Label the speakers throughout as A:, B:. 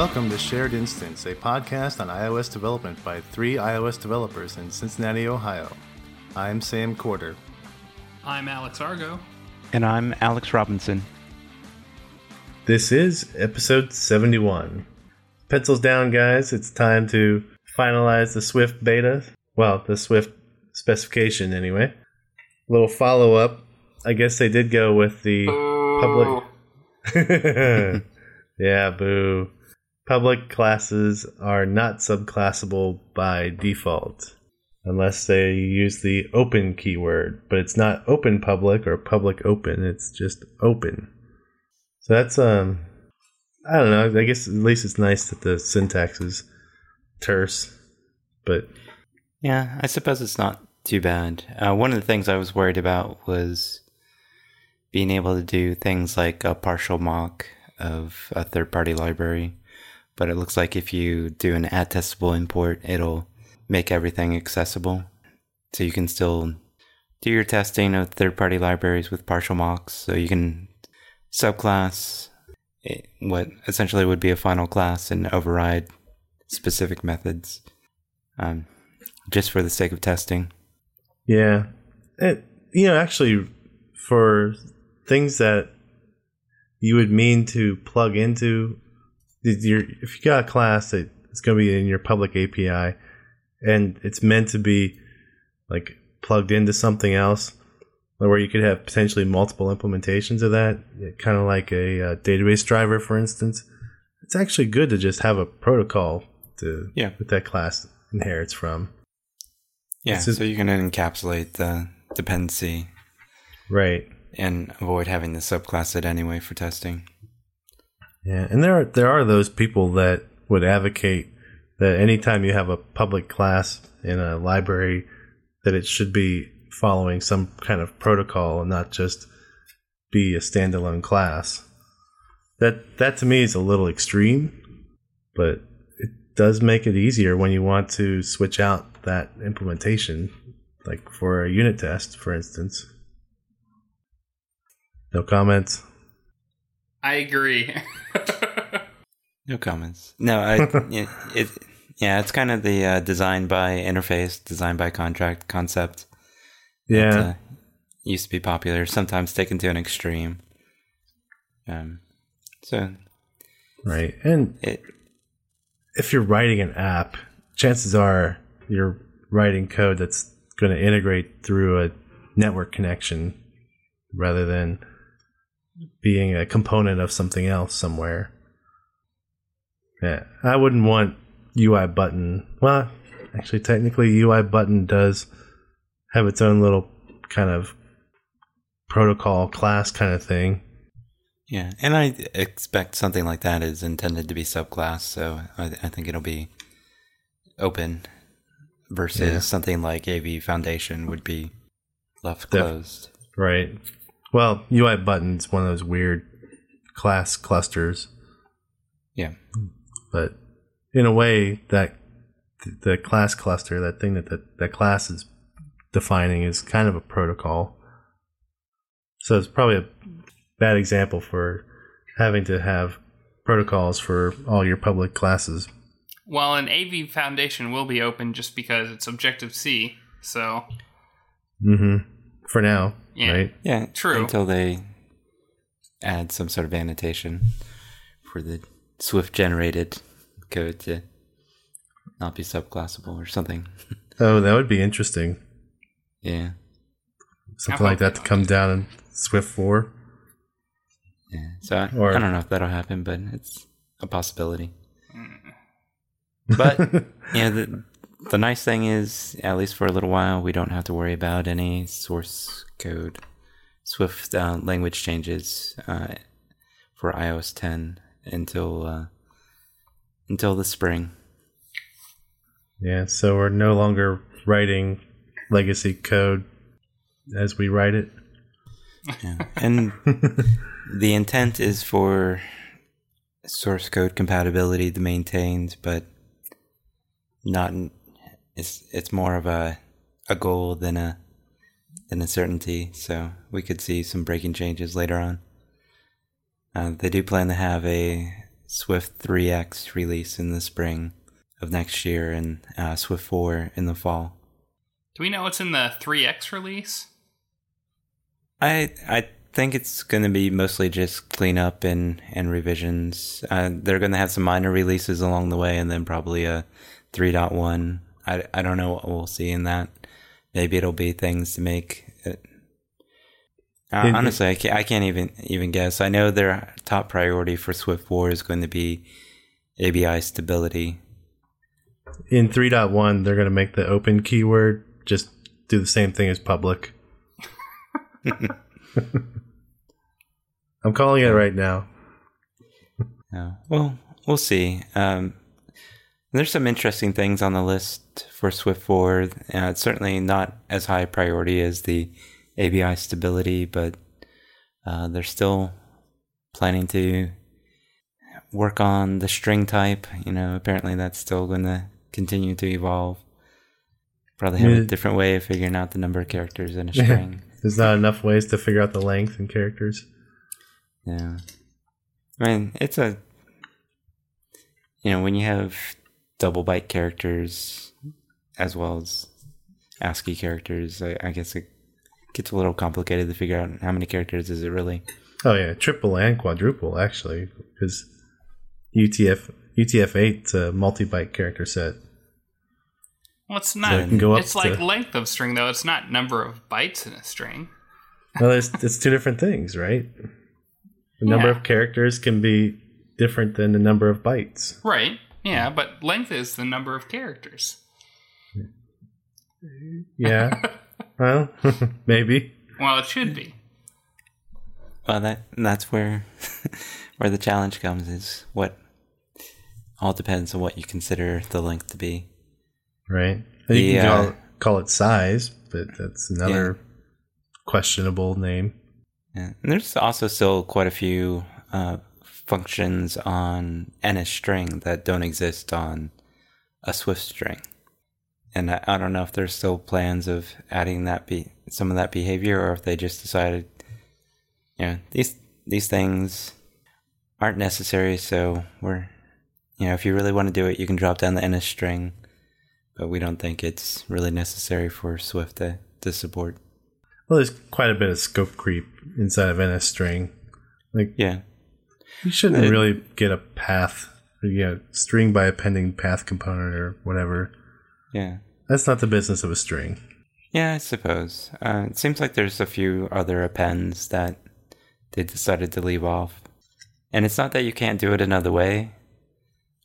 A: Welcome to Shared Instance, a podcast on iOS development by three iOS developers in Cincinnati, Ohio. I'm Sam Corder.
B: I'm Alex Argo.
C: And I'm Alex Robinson.
A: This is episode 71. Pencils down, guys. It's time to finalize the Swift beta. Well, the Swift specification, anyway. A Little follow up. I guess they did go with the public. yeah, boo. Public classes are not subclassable by default unless they use the open keyword, but it's not open public or public open, it's just open. So that's um I don't know, I guess at least it's nice that the syntax is terse, but
C: yeah, I suppose it's not too bad. Uh, one of the things I was worried about was being able to do things like a partial mock of a third party library. But it looks like if you do an add testable import, it'll make everything accessible. So you can still do your testing of third party libraries with partial mocks. So you can subclass what essentially would be a final class and override specific methods um, just for the sake of testing.
A: Yeah. It, you know, actually, for things that you would mean to plug into, if you got a class that it's going to be in your public API and it's meant to be like plugged into something else, where you could have potentially multiple implementations of that, kind of like a, a, database driver, for instance. It's actually good to just have a protocol to
C: yeah.
A: that that class inherits from.
C: Yeah, just, so you can encapsulate the dependency,
A: right,
C: and avoid having the subclass it anyway for testing.
A: Yeah, and there are there are those people that would advocate that anytime you have a public class in a library, that it should be following some kind of protocol and not just be a standalone class. That that to me is a little extreme, but it does make it easier when you want to switch out that implementation, like for a unit test, for instance. No comments.
B: I agree.
C: no comments. No, I it, it yeah, it's kind of the uh, design by interface, design by contract concept.
A: Yeah,
C: that, uh, used to be popular. Sometimes taken to an extreme. Um, so
A: right, and
C: it
A: if you're writing an app, chances are you're writing code that's going to integrate through a network connection rather than being a component of something else somewhere. Yeah, I wouldn't want UI button. Well, actually, technically, UI button does have its own little kind of protocol class kind of thing.
C: Yeah, and I expect something like that is intended to be subclass, so I, I think it'll be open versus yeah. something like AV Foundation would be left Def- closed.
A: Right. Well, UI buttons one of those weird class clusters.
C: Yeah.
A: But in a way, that the class cluster, that thing that the, that class is defining, is kind of a protocol. So it's probably a bad example for having to have protocols for all your public classes.
B: Well, an AV Foundation will be open just because it's Objective C, so.
A: Mm-hmm. For now,
B: yeah.
A: right?
C: Yeah,
B: true.
C: Until they add some sort of annotation for the Swift generated code to not be subclassable or something.
A: Oh, that would be interesting.
C: Yeah.
A: Something like that to come down in Swift 4.
C: Yeah. So I, or, I don't know if that'll happen, but it's a possibility. But yeah, the the nice thing is, at least for a little while, we don't have to worry about any source code Swift uh, language changes uh, for iOS 10 until uh, until the spring.
A: Yeah, so we're no longer writing legacy code as we write it.
C: Yeah. And the intent is for source code compatibility to maintained, but not it's it's more of a a goal than a than a certainty. So we could see some breaking changes later on. Uh, they do plan to have a Swift 3x release in the spring of next year and uh, Swift 4 in the fall.
B: Do we know what's in the 3X release?
C: I I think it's going to be mostly just cleanup and and revisions. Uh, they're going to have some minor releases along the way, and then probably a 3.1. I I don't know what we'll see in that. Maybe it'll be things to make. It, uh, honestly, I can't, I can't even even guess. I know their top priority for Swift 4 is going to be ABI stability.
A: In 3.1, they're going to make the open keyword just do the same thing as public. I'm calling it right now.
C: Yeah. Well, we'll see. Um, there's some interesting things on the list for Swift 4. Uh, it's certainly not as high priority as the ABI stability, but uh, they're still planning to work on the string type. You know, apparently that's still going to continue to evolve. Probably have a different way of figuring out the number of characters in a string.
A: There's not enough ways to figure out the length and characters.
C: Yeah. I mean, it's a. You know, when you have double byte characters as well as ASCII characters, I, I guess it gets a little complicated to figure out how many characters is it really.
A: Oh yeah, triple and quadruple actually, because UTF UTF 8's a multi-byte character set.
B: Well, it's
A: So
B: not.
A: it can go up
B: it's like
A: to-
B: length of string, though. It's not number of bytes in a string.
A: Well, there's it's two different things, right? The number
B: Yeah.
A: of characters can be different than the number of bytes.
B: Right. Yeah, but length is the number of characters.
A: Yeah. well, maybe.
B: Well, it should be.
C: Well, that that's where where the challenge comes is what all depends on what you consider the length to be.
A: Right. And you can
C: uh,
A: call, call it size, but that's another questionable name.
C: Yeah. And there's also still quite a few uh, functions on NS string that don't exist on a Swift string. And I, I don't know if there's still plans of adding that be some of that behavior, or if they just decided, you know, these these things aren't necessary. So we're, you know, if you really want to do it, you can drop down the NS string, but we don't think it's really necessary for Swift to, to support.
A: Well, there's quite a bit of scope creep inside of NS string. Like
C: Yeah.
A: You shouldn't
C: Uh,
A: really get a path, you know, string by appending path component or whatever.
C: Yeah.
A: That's not the business of a string.
C: Yeah, I suppose. Uh, it seems like there's a few other appends that they decided to leave off. And it's not that you can't do it another way.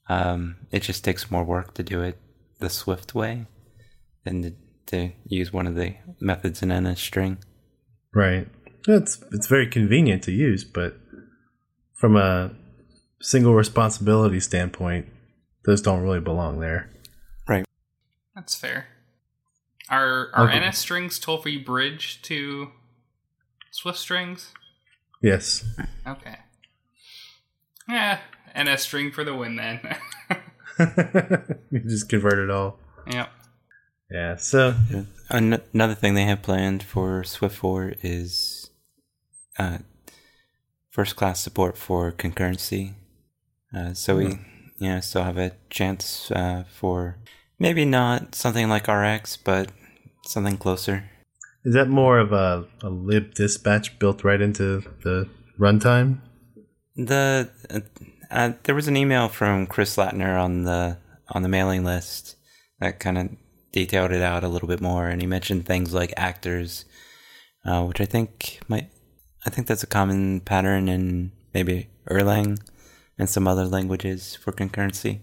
C: Um, it just takes more work to do it the Swift way than to, to use one of the methods in NS string.
A: Right. It's it's very convenient to use, but from a single responsibility standpoint, those don't really belong there.
C: Right.
B: That's fair. Are are
A: Okay.
B: NS strings toll free bridge to Swift strings?
A: Yes.
B: Okay. Yeah, NS string for the win then.
A: you just convert it all.
B: yep.
A: Yeah. So
C: another thing they have planned for Swift 4 is uh, first class support for concurrency. Uh, so we, you know, still have a chance uh, for maybe not something like RX, but something closer.
A: is that more of a, a lib dispatch built right into the runtime?
C: The uh, uh, there was an email from Chris Lattner on the on the mailing list that kind of detailed it out a little bit more, and he mentioned things like actors, uh, which I think might I think that's a common pattern in maybe Erlang and some other languages for concurrency.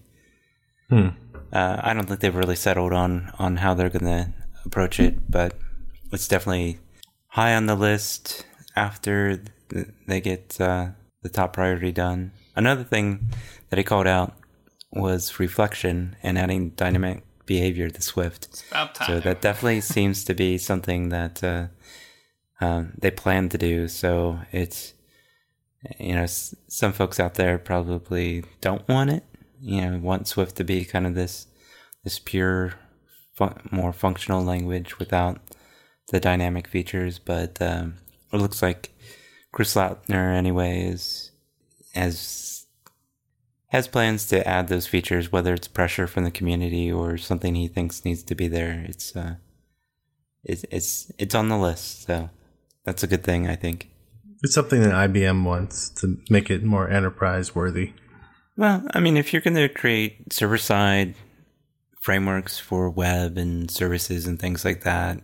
A: Hmm.
C: Uh, I don't think they've really settled on on how they're going to approach it, but it's definitely high on the list after th- they get uh, the top priority done. Another thing that he called out was reflection and adding dynamic behavior to Swift.
B: It's about time.
C: So that definitely seems to be something that uh, um, they plan to do. So it's you know some folks out there probably don't want it. You know, want Swift to be kind of this this pure, fun- more functional language without the dynamic features. But um, it looks like Chris Lattner anyway is as has plans to add those features, whether it's pressure from the community or something he thinks needs to be there. It's uh, it's it's it's on the list, so that's a good thing, I think.
A: It's something that IBM wants to make it more enterprise worthy.
C: Well, I mean, if you're going to create server side frameworks for web and services and things like that,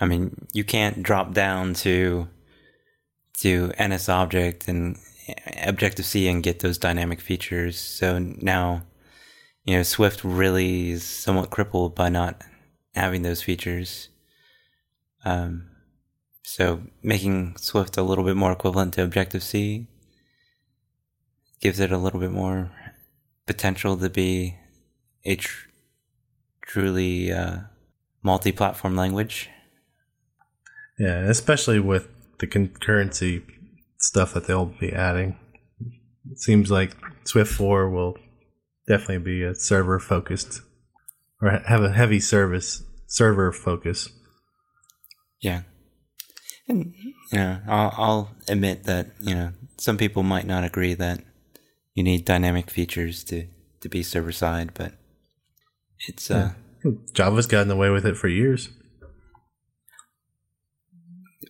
C: I mean, you can't drop down to to NS Object and Objective C and get those dynamic features. So now, you know, Swift really is somewhat crippled by not having those features. Um, so making Swift a little bit more equivalent to Objective C gives it a little bit more potential to be a tr- truly uh, multi-platform language.
A: Yeah, especially with the concurrency stuff that they'll be adding. It seems like Swift 4 will definitely be a server focused or have a heavy service server focus.
C: Yeah. And you know, I'll, I'll admit that, you know, some people might not agree that you need dynamic features to, to be server side, but it's uh
A: Java's gotten away with it for years.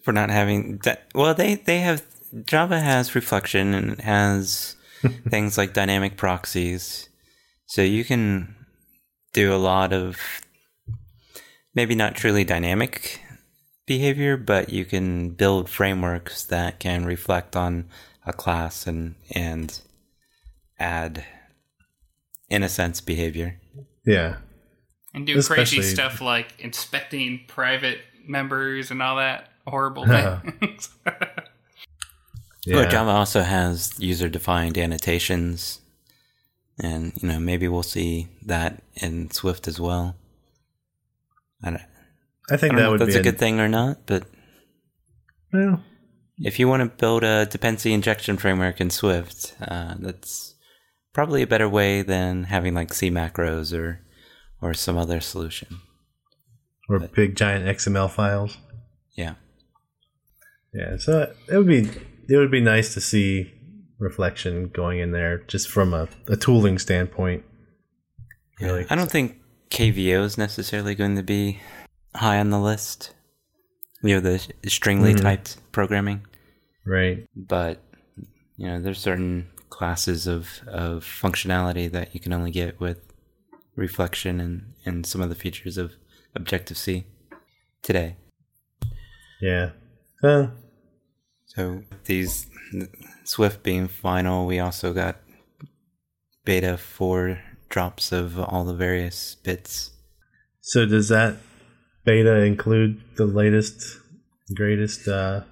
C: for not having that well they they have Java has reflection and it has things like dynamic proxies. So you can do a lot of maybe not truly dynamic behavior, but you can build frameworks that can reflect on a class and and add in a sense behavior.
A: Yeah.
B: And do
A: Especially-
B: crazy stuff like inspecting private members and all that horrible
A: Uh-huh.
B: things.
A: Yeah.
C: But Java also has user defined annotations. And you know, maybe we'll see that in Swift as well. I don't,
A: I
C: I
A: think
C: don't
A: that
C: know
A: would
C: if that's
A: be
C: a good thing or not, but
A: Well,
C: if you want to build a dependency injection framework in Swift, uh, that's probably a better way than having like C macros or or some other solution.
A: or big giant XML files.
C: Yeah.
A: Yeah, so it would be it would be nice to see reflection going in there just from a, a tooling standpoint. Really.
C: I don't think KVO is necessarily going to be high on the list. You know, the stringly
A: Mhm.
C: typed programming.
A: Right.
C: but you know there's certain classes of, of functionality that you can only get with reflection and, and some of the features of objective c today
A: Yeah. Uh,
C: so these swift being final we also got beta 4 drops of all the various bits
A: so does that beta include the latest, greatest uh,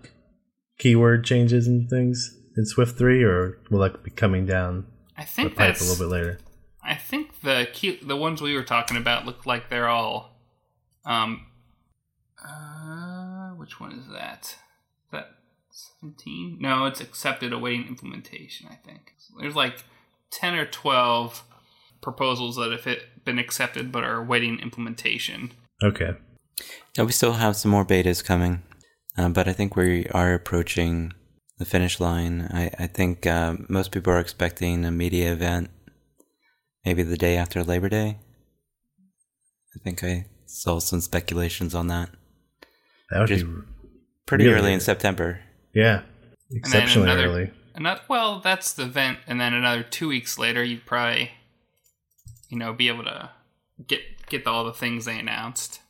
A: keyword changes and things in Swift three, or will that be coming down
B: I
A: the
B: think
A: pipe
B: that's
A: a little bit later?
B: I think the key, the ones we were talking about look like they're all um uh which one is that? Is that 17? No, it's accepted awaiting implementation, I think. There's like 10 or 12 proposals that have been accepted but are awaiting implementation.
A: Okay.
C: Now we still have some more betas coming uh, but i think we are approaching the finish line i, I think uh, most people are expecting a media event maybe the day after labor day i think i saw some speculations on that
A: That would
C: Just-
A: be
C: pretty
A: Really?
C: early in september
A: yeah, exceptionally
B: another-
A: early.
B: Another, well, that's the event, and then another two weeks later, you'd probably, you know, be able to get get all the things they announced.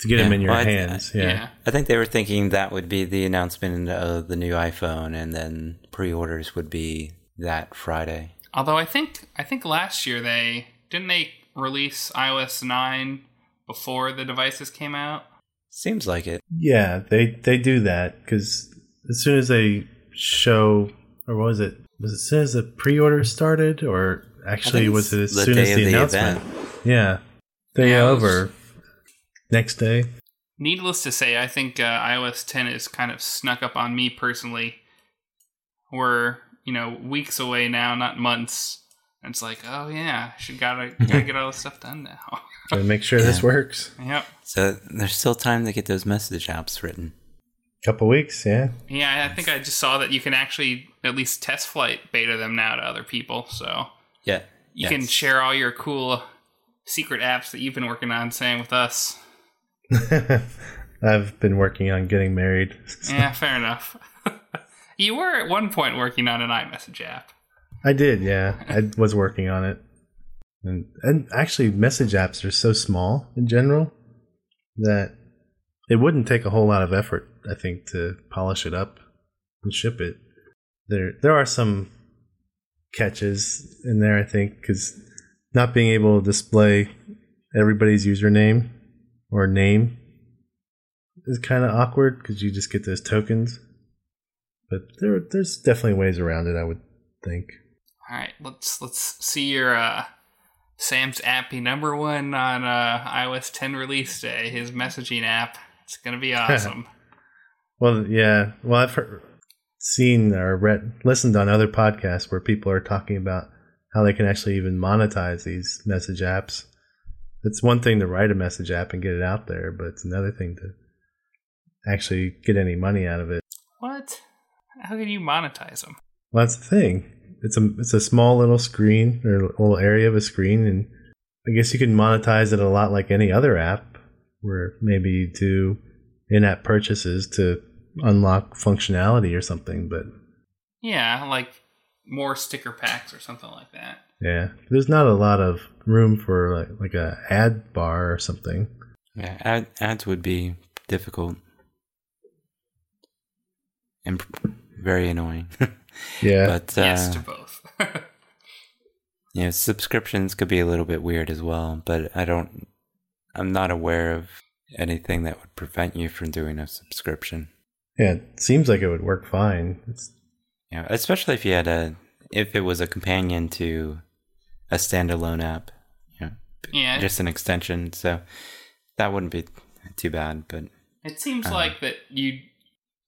A: To get them in your
C: well, I-
A: hands. yeah.
B: yeah.
C: i think they were thinking that would be the announcement of the new iphone and then pre-orders would be that friday
B: Although I think I think last year they didn't they release iOS nine before the devices came out.
C: seems like it
A: Yeah, they they do that because as soon as they show, or what was it? Was it as soon as the pre-order started, or actually was it as soon as the,
C: the
A: announcement?
C: event.
A: Yeah, day
B: Yeah, it was-
A: over. Next day.
B: Needless to say, I think uh, iOS 10 is kind of snuck up on me personally. We're you know weeks away now, not months. And it's like, oh yeah, I should gotta gotta get all this stuff done now.
A: To make sure this works.
B: yep.
C: so there's still time to get those message apps written
A: Couple weeks, yeah.
B: Yeah, I think I just saw that you can actually at least test flight beta them now to other people. So
C: Yeah.
B: You can share all your cool secret apps that you've been working on, saying with us.
A: I've been working on getting married.
B: Yeah, fair enough. you were at one point working on an iMessage app.
A: I did, yeah. I was working on it. And and actually message apps are so small in general that it wouldn't take a whole lot of effort, I think, to polish it up and ship it. There there are some catches in there, I think, cuz not being able to display everybody's username or name is kind of awkward cuz you just get those tokens. But there there's definitely ways around it, I would think.
B: All right, let's let's see your uh, Sam's app be number one on uh, iOS 10 release day. His messaging app. It's gonna be awesome.
A: Well, yeah. Well, I've heard, seen or read, listened on other podcasts where people are talking about how they can actually even monetize these message apps. It's one thing to write a message app and get it out there, but it's another thing to actually get any money out of it.
B: what? How can you monetize them?
A: Well, that's the thing. It's a it's a small little screen or a little area of a screen, and I guess you can monetize it a lot like any other app, where maybe you do in-app purchases to unlock functionality or something. But
B: Yeah, like more sticker packs or something like that.
A: Yeah, there's not a lot of room for like like a ad bar or something.
C: Yeah, ad, ads would be difficult and very annoying.
A: Yeah,
C: but uh,
B: yes to both.
C: you know, subscriptions could be a little bit weird as well. But I don't, I'm not aware of anything that would prevent you from doing a subscription.
A: yeah, it seems like it would work fine. It's,
C: You know, especially if you had a, if it was a companion to a standalone app. You know,
B: yeah,
C: just an extension. So that wouldn't be too bad. But
B: it seems
C: uh,
B: like that you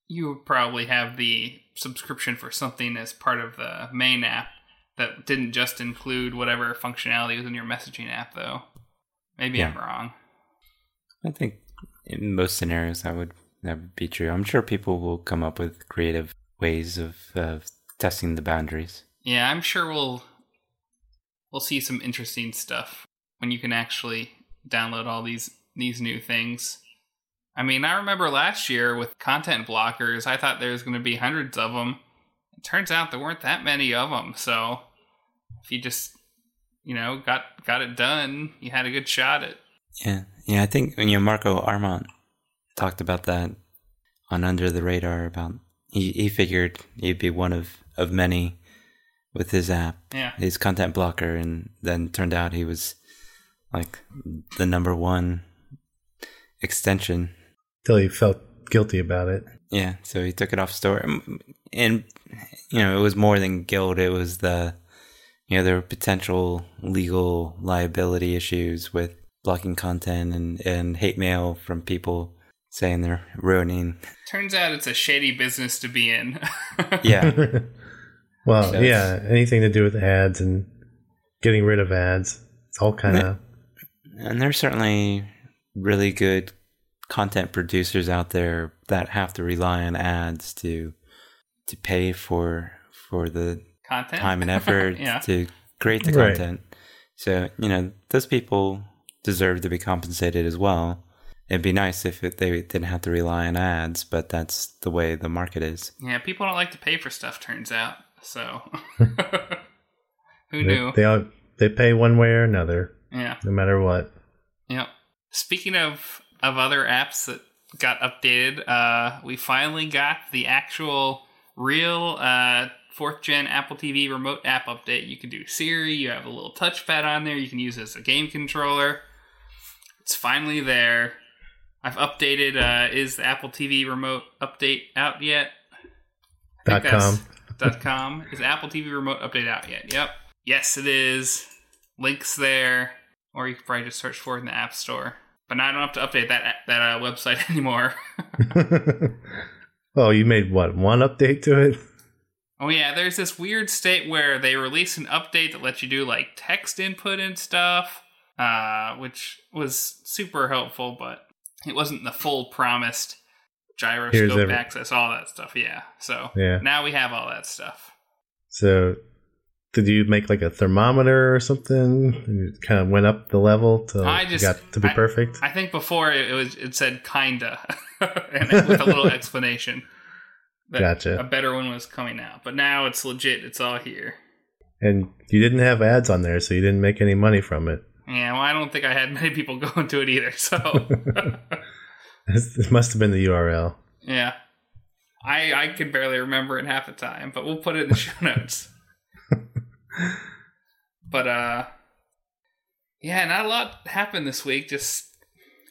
B: you would probably have the subscription for something as part of the main app that didn't just include whatever functionality was in your messaging app, though. Maybe I'm wrong.
C: I think in most scenarios that would that would be true. I'm sure people will come up with creative ways of of testing the boundaries.
B: Yeah, I'm sure we'll we'll see some interesting stuff when you can actually download all these these new things. I mean, I remember last year with content blockers, I thought there was going to be hundreds of them. It turns out there weren't that many of them. So if you just you know got got it done, you had a good shot at.
C: Yeah, yeah. I think when you know Marco Arment talked about that on Under the Radar. About he he figured he'd be one of of many with his app,
B: Yeah,
C: his content blocker, and then turned out he was like the number one extension
A: till he felt guilty about it.
C: Yeah, so he took it off store, and, and you know it was more than guilt. It was the you know there were potential legal liability issues with blocking content and and hate mail from people saying they're ruining.
B: turns out it's a shady business to be in.
C: Yeah,
A: well,
C: So
A: yeah, anything to do with ads and getting rid of ads. It's all kind of
C: and there's certainly really good content producers out there that have to rely on ads to to pay for for the
B: content,
C: time and effort
B: yeah,
C: to create the
A: Right.
C: content. So, you know, those people deserve to be compensated as well. It'd be nice if it, they didn't have to rely on ads, but that's the way the market is.
B: yeah. People don't like to pay for stuff. Turns out. So who
A: they,
B: knew?
A: they all they pay one way or another,
B: yeah.
A: no matter what.
B: Yep. Speaking of of other apps that got updated, uh, we finally got the actual real uh, fourth gen Apple TV remote app update. You can do Siri. You have a little touchpad on there. You can use it as a game controller. It's finally there. I've updated. Uh, is the Apple TV remote update out yet?
A: Dot com.
B: Dot com. Is Apple TV remote update out yet? Yep. Yes, it is. Links there, or you could probably just search for it in the App Store. But now I don't have to update that that uh, website anymore.
A: oh, you made what one update to it?
B: oh yeah, there's this weird state where they release an update that lets you do like text input and stuff, uh, which was super helpful, but it wasn't the full promised gyroscope
A: every-
B: access, all that stuff. Yeah, so
A: Yeah.
B: now we have all that stuff.
A: So did you make like a thermometer or something? And it kind of went up the level till
B: I just-
A: got to be
B: I-
A: perfect.
B: I think before it was it said kinda, and it- with a little explanation. that
A: Gotcha.
B: A better one was coming out, but now it's legit. It's all here.
A: and you didn't have ads on there, so you didn't make any money from it.
B: Yeah, well, I don't think I had many people going to it either. So,
A: it must have been the URL.
B: yeah, I I could barely remember it half the time, but we'll put it in the show notes. but uh, yeah, not a lot happened this week. Just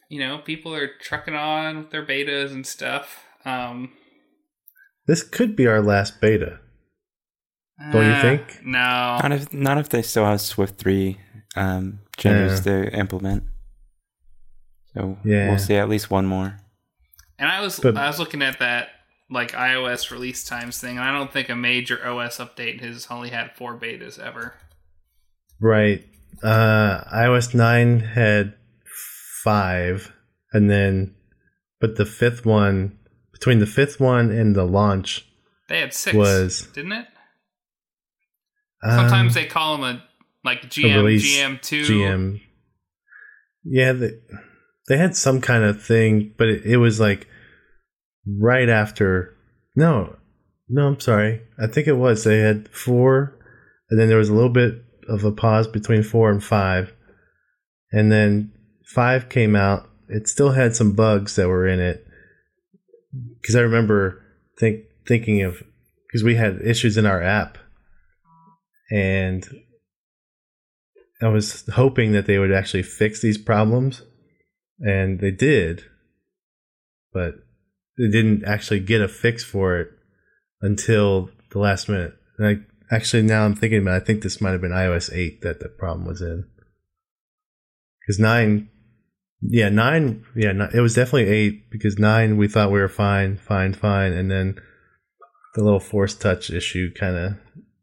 B: you know, people are trucking on with their betas and stuff. Um,
A: This could be our last beta. Don't you
B: uh,
A: think?
B: No,
C: Not if not if they still have Swift three um, changes to implement. So
A: Yeah.
C: we'll see at least one more.
B: And I was
A: But-
B: I was looking at that like iOS release times thing, and I don't think a major OS update has only had four betas ever.
A: Right. Uh, iOS 9 had five, and then, but the fifth one, between the fifth one and the launch,
B: They had six,
A: Was-
B: didn't it?
A: um,
B: Sometimes they call them a like GM
A: release
B: GM two.
A: GM. Yeah, they, they had some kind of thing, but it, it was like right after. No, no, I'm sorry. I think it was. They had four, and then there was a little bit of a pause between four and five. And then five came out. It still had some bugs that were in it. Because I remember think, thinking of, because we had issues in our app. And I was hoping that they would actually fix these problems, and they did, but they didn't actually get a fix for it until the last minute. And I actually now I'm thinking about. It, I think this might have been iOS eight that the problem was in, because nine, yeah, nine, yeah, it was definitely eight because nine we thought we were fine, fine, fine, and then the little force touch issue kind of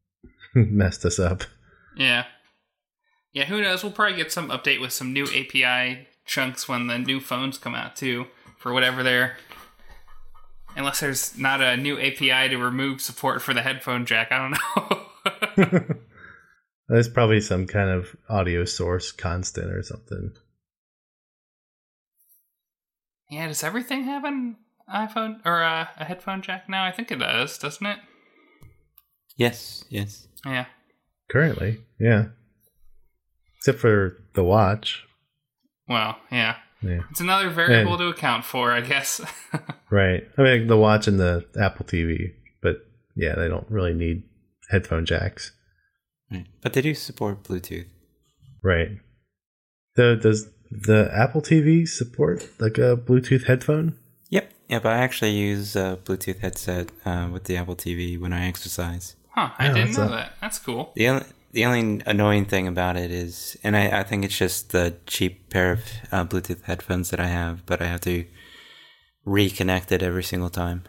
A: messed us up.
B: Yeah, yeah. Who knows? We'll probably get some update with some new API chunks when the new phones come out too, for whatever they're. Unless there's not a new API to remove support for the headphone jack, I don't know.
A: There's probably some kind of audio source constant or something.
B: yeah, does everything have an iPhone or a, a headphone jack now? I think it does, doesn't it?
C: Yes, yes.
B: Yeah.
A: Currently, yeah. Except for the watch.
B: Well, yeah.
A: Yeah.
B: It's another variable
A: And-
B: to account for, I guess.
A: Right. I mean, the watch and the Apple TV, but yeah, they don't really need headphone jacks.
C: Right. But they do support Bluetooth.
A: Right. The, does the Apple TV support like a Bluetooth headphone?
C: Yep. Yep. I actually use a Bluetooth headset uh, with the Apple TV when I exercise.
B: huh, I
A: Yeah,
B: didn't know
A: a-
B: that. That's cool.
C: The only, the only annoying thing about it is, and I, I think it's just the cheap pair of uh, Bluetooth headphones that I have, but I have to reconnect it every single time.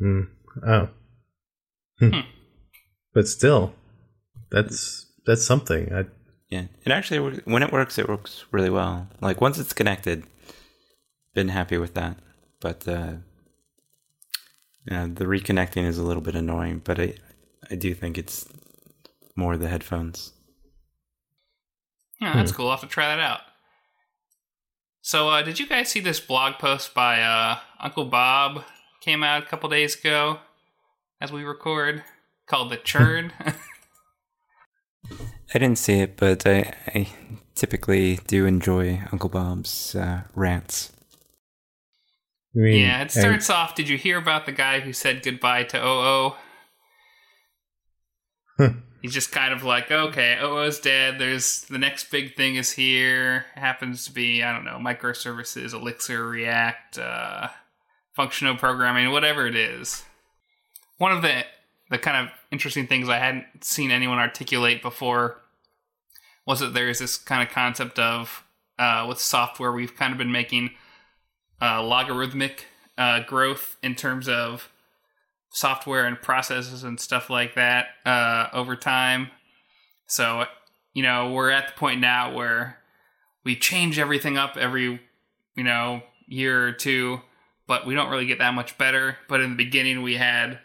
A: Mm. Oh. Hmm.
B: Hmm.
A: But still, that's that's something. I,
C: Yeah, it actually. When it works, it works really well. Like once it's connected, been happy with that. But uh, yeah, the reconnecting is a little bit annoying. But I, I do think it's more the headphones.
B: Yeah, that's cool. I'll have to try that out. So, uh, did you guys see this blog post by uh, Uncle Bob? Came out a couple days ago as we record, called The Churn.
C: I didn't see it, but I, I typically do enjoy Uncle Bob's uh, rants.
A: I mean,
B: yeah, it
A: and-
B: starts off. Did you hear about the guy who said goodbye to OO? He's just kind of like, okay, OO's dead. There's the next big thing is here. happens to be, I don't know, microservices, Elixir, React, uh, functional programming, whatever it is. One of the the kind of interesting things I hadn't seen anyone articulate before was that there's this kind of concept of uh, with software we've kind of been making uh, logarithmic uh, growth in terms of software and processes and stuff like that uh, over time. So, you know, we're at the point now where we change everything up every, you know, year or two, but we don't really get that much better. But in the beginning, we had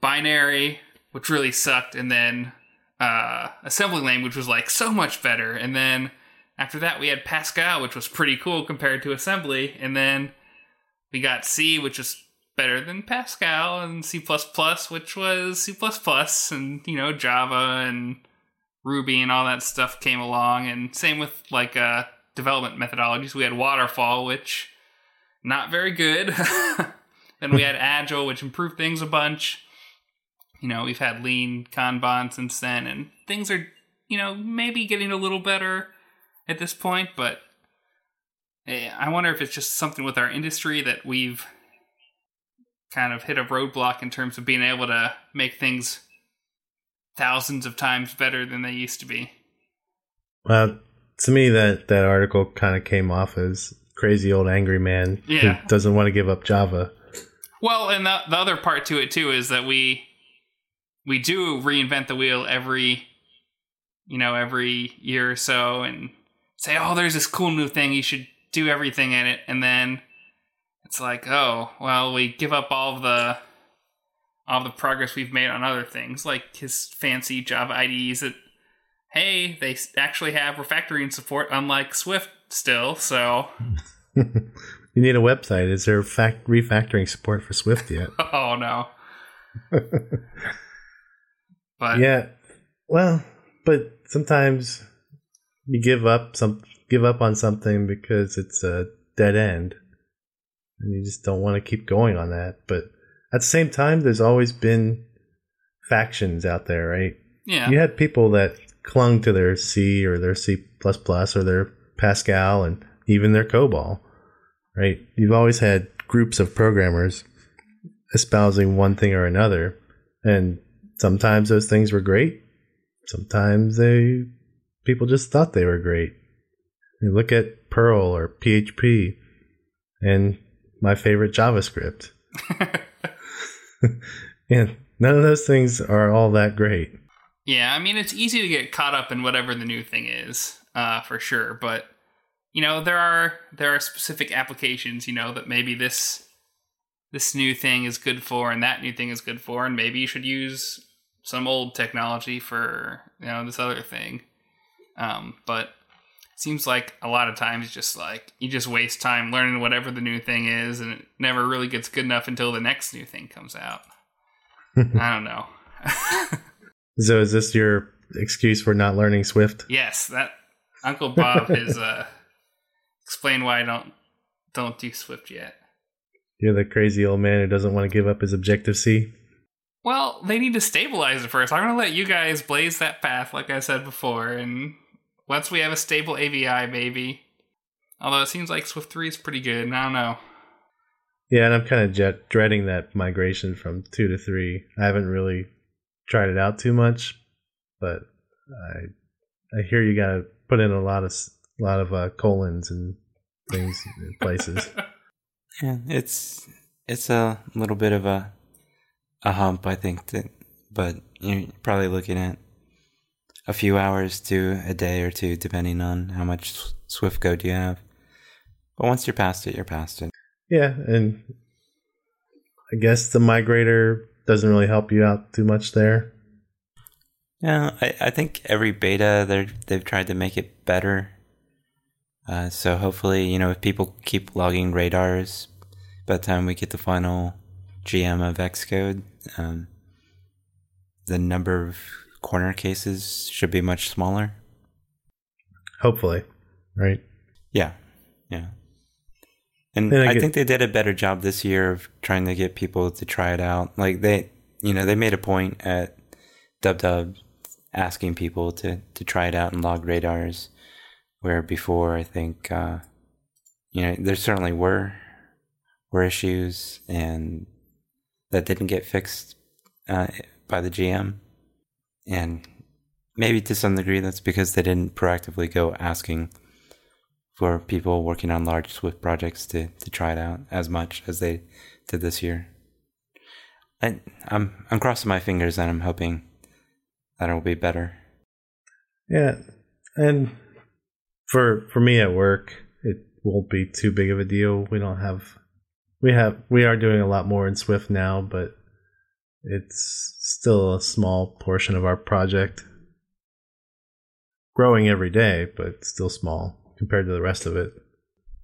B: binary, which really sucked, and then uh, assembly language was like so much better. And then after that, we had Pascal, which was pretty cool compared to assembly. And then we got C, which is better than Pascal, and C, which was C, and, you know, Java and Ruby and all that stuff came along. And same with like uh, development methodologies. We had Waterfall, which not very good. then we had Agile, which improved things a bunch. You know, we've had Lean, Kanban since then, and things are, you know, maybe getting a little better at this point, but eh, I wonder if it's just something with our industry that we've kind of hit a roadblock in terms of being able to make things thousands of times better than they used to be.
A: Well, to me, that that article kind of came off as crazy old angry man
B: yeah.
A: who doesn't want to give up Java.
B: Well, and the, the other part to it too is that we we do reinvent the wheel every you know every year or so and say, oh, there's this cool new thing, you should do everything in it, and then it's like, oh, well, we give up all of the all the progress we've made on other things, like his fancy Java IDEs that, hey, they actually have refactoring support, unlike Swift still, so.
A: you need a website. Is there fact- refactoring support for Swift yet?
B: oh, no.
A: but yeah, well, but sometimes you give up some give up on something because it's a dead end and you just don't want to keep going on that but at the same time there's always been factions out there right?
B: Yeah.
A: You had people that clung to their c or their c++ or their pascal and even their cobol right? You've always had groups of programmers espousing one thing or another and sometimes those things were great. Sometimes they people just thought they were great. You look at Perl or PHP and my favorite JavaScript. and none of those things are all that great.
B: Yeah, I mean, it's easy to get caught up in whatever the new thing is, uh, for sure. But you know, there are there are specific applications, you know, that maybe this this new thing is good for, and that new thing is good for, and maybe you should use some old technology for you know this other thing. Um, but seems like a lot of times just like you just waste time learning whatever the new thing is, and it never really gets good enough until the next new thing comes out. I don't know.
A: so is this your excuse for not learning Swift?
B: Yes, that Uncle Bob has uh, explained why I don't don't do Swift yet.
A: You're the crazy old man who doesn't want to give up his Objective C.
B: Well, they need to stabilize it first. I'm going to let you guys blaze that path, like I said before, and once we have a stable ABI, maybe. Although it seems like Swift 3 is pretty good. I don't know.
A: Yeah, and I'm kind of jet- dreading that migration from 2 to 3. I haven't really tried it out too much, but I I hear you got to put in a lot of a lot of uh, colons and things in places.
C: Yeah, it's it's a little bit of a a hump, I think, that, but you're probably looking at a few hours to a day or two, depending on how much Swift code you have. But once you're past it, you're past it.
A: Yeah, and I guess the migrator doesn't really help you out too much there.
C: Yeah, I, I think every beta they they've tried to make it better. Uh, so hopefully, you know, if people keep logging radars, by the time we get the final GM of Xcode, um, the number of corner cases should be much smaller.
A: Hopefully, right?
C: Yeah, yeah. And, and I, I get, think they did a better job this year of trying to get people to try it out. Like they, you know, they made a point at Dub Dub asking people to to try it out and log radars, where before I think, uh, you know, there certainly were were issues and that didn't get fixed uh, by the GM and maybe to some degree that's because they didn't proactively go asking for people working on large Swift projects to, to try it out as much as they did this year. I, I'm I'm crossing my fingers and I'm hoping that it'll be better.
A: Yeah, and for for me at work, it won't be too big of a deal. We don't have we have we are doing a lot more in Swift now, but it's still a small portion of our project. growing every day, but still small compared to the rest of it.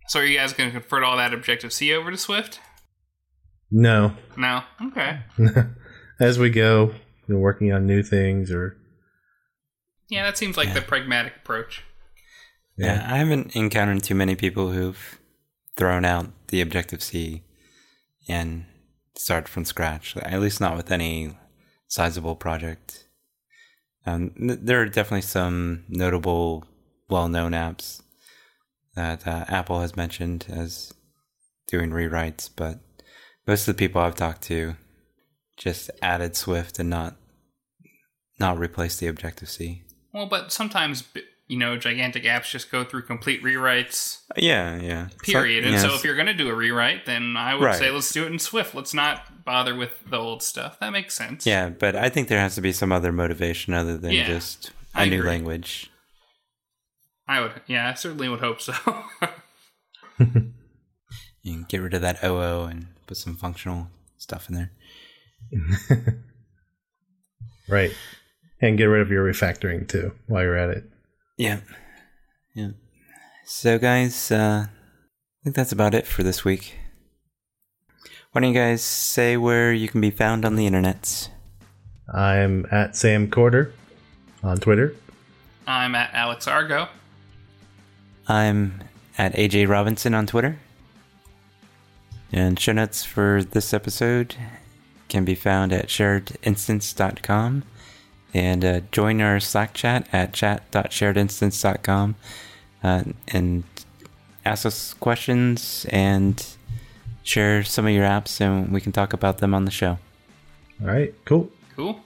B: So are you guys going to convert all that Objective C over to Swift?
A: No,
B: No. Okay.
A: as we go, we're working on new things or
B: Yeah, that seems like
C: Yeah.
B: the pragmatic approach.
C: Yeah, I haven't encountered too many people who've thrown out the Objective C and started from scratch. At least not with any sizable project. Um, th- there are definitely some notable, well-known apps that uh, Apple has mentioned as doing rewrites, but most of the people I've talked to just added Swift and not not replaced the Objective C.
B: Well, but sometimes you know gigantic apps just go through complete rewrites.
C: Yeah, yeah. So-
B: Period. and
C: yeah,
B: so if you're going to do a rewrite, then I would
C: Right.
B: say let's do it in Swift. Let's not bother with the old stuff. That makes sense.
C: Yeah, but I think there has to be some other motivation other than
B: Yeah,
C: just a
B: I
C: new
B: agree.
C: language.
B: I would. Yeah, I certainly would hope so.
C: You can get rid of that OO and put some functional stuff in there.
A: right, and get rid of your refactoring too while you're at it.
C: Yeah. Yeah. So guys, uh I think that's about it for this week. Why don't you guys say where you can be found on the internet?
A: I'm at Sam Corder on Twitter.
B: I'm at Alex Argo.
C: I'm at AJ Robinson on Twitter. And show notes for this episode can be found at sharedinstance.com. And uh, join our Slack chat at chat.sharedinstance.com uh, and ask us questions and share some of your apps, and we can talk about them on the show.
A: All right, cool.
B: Cool.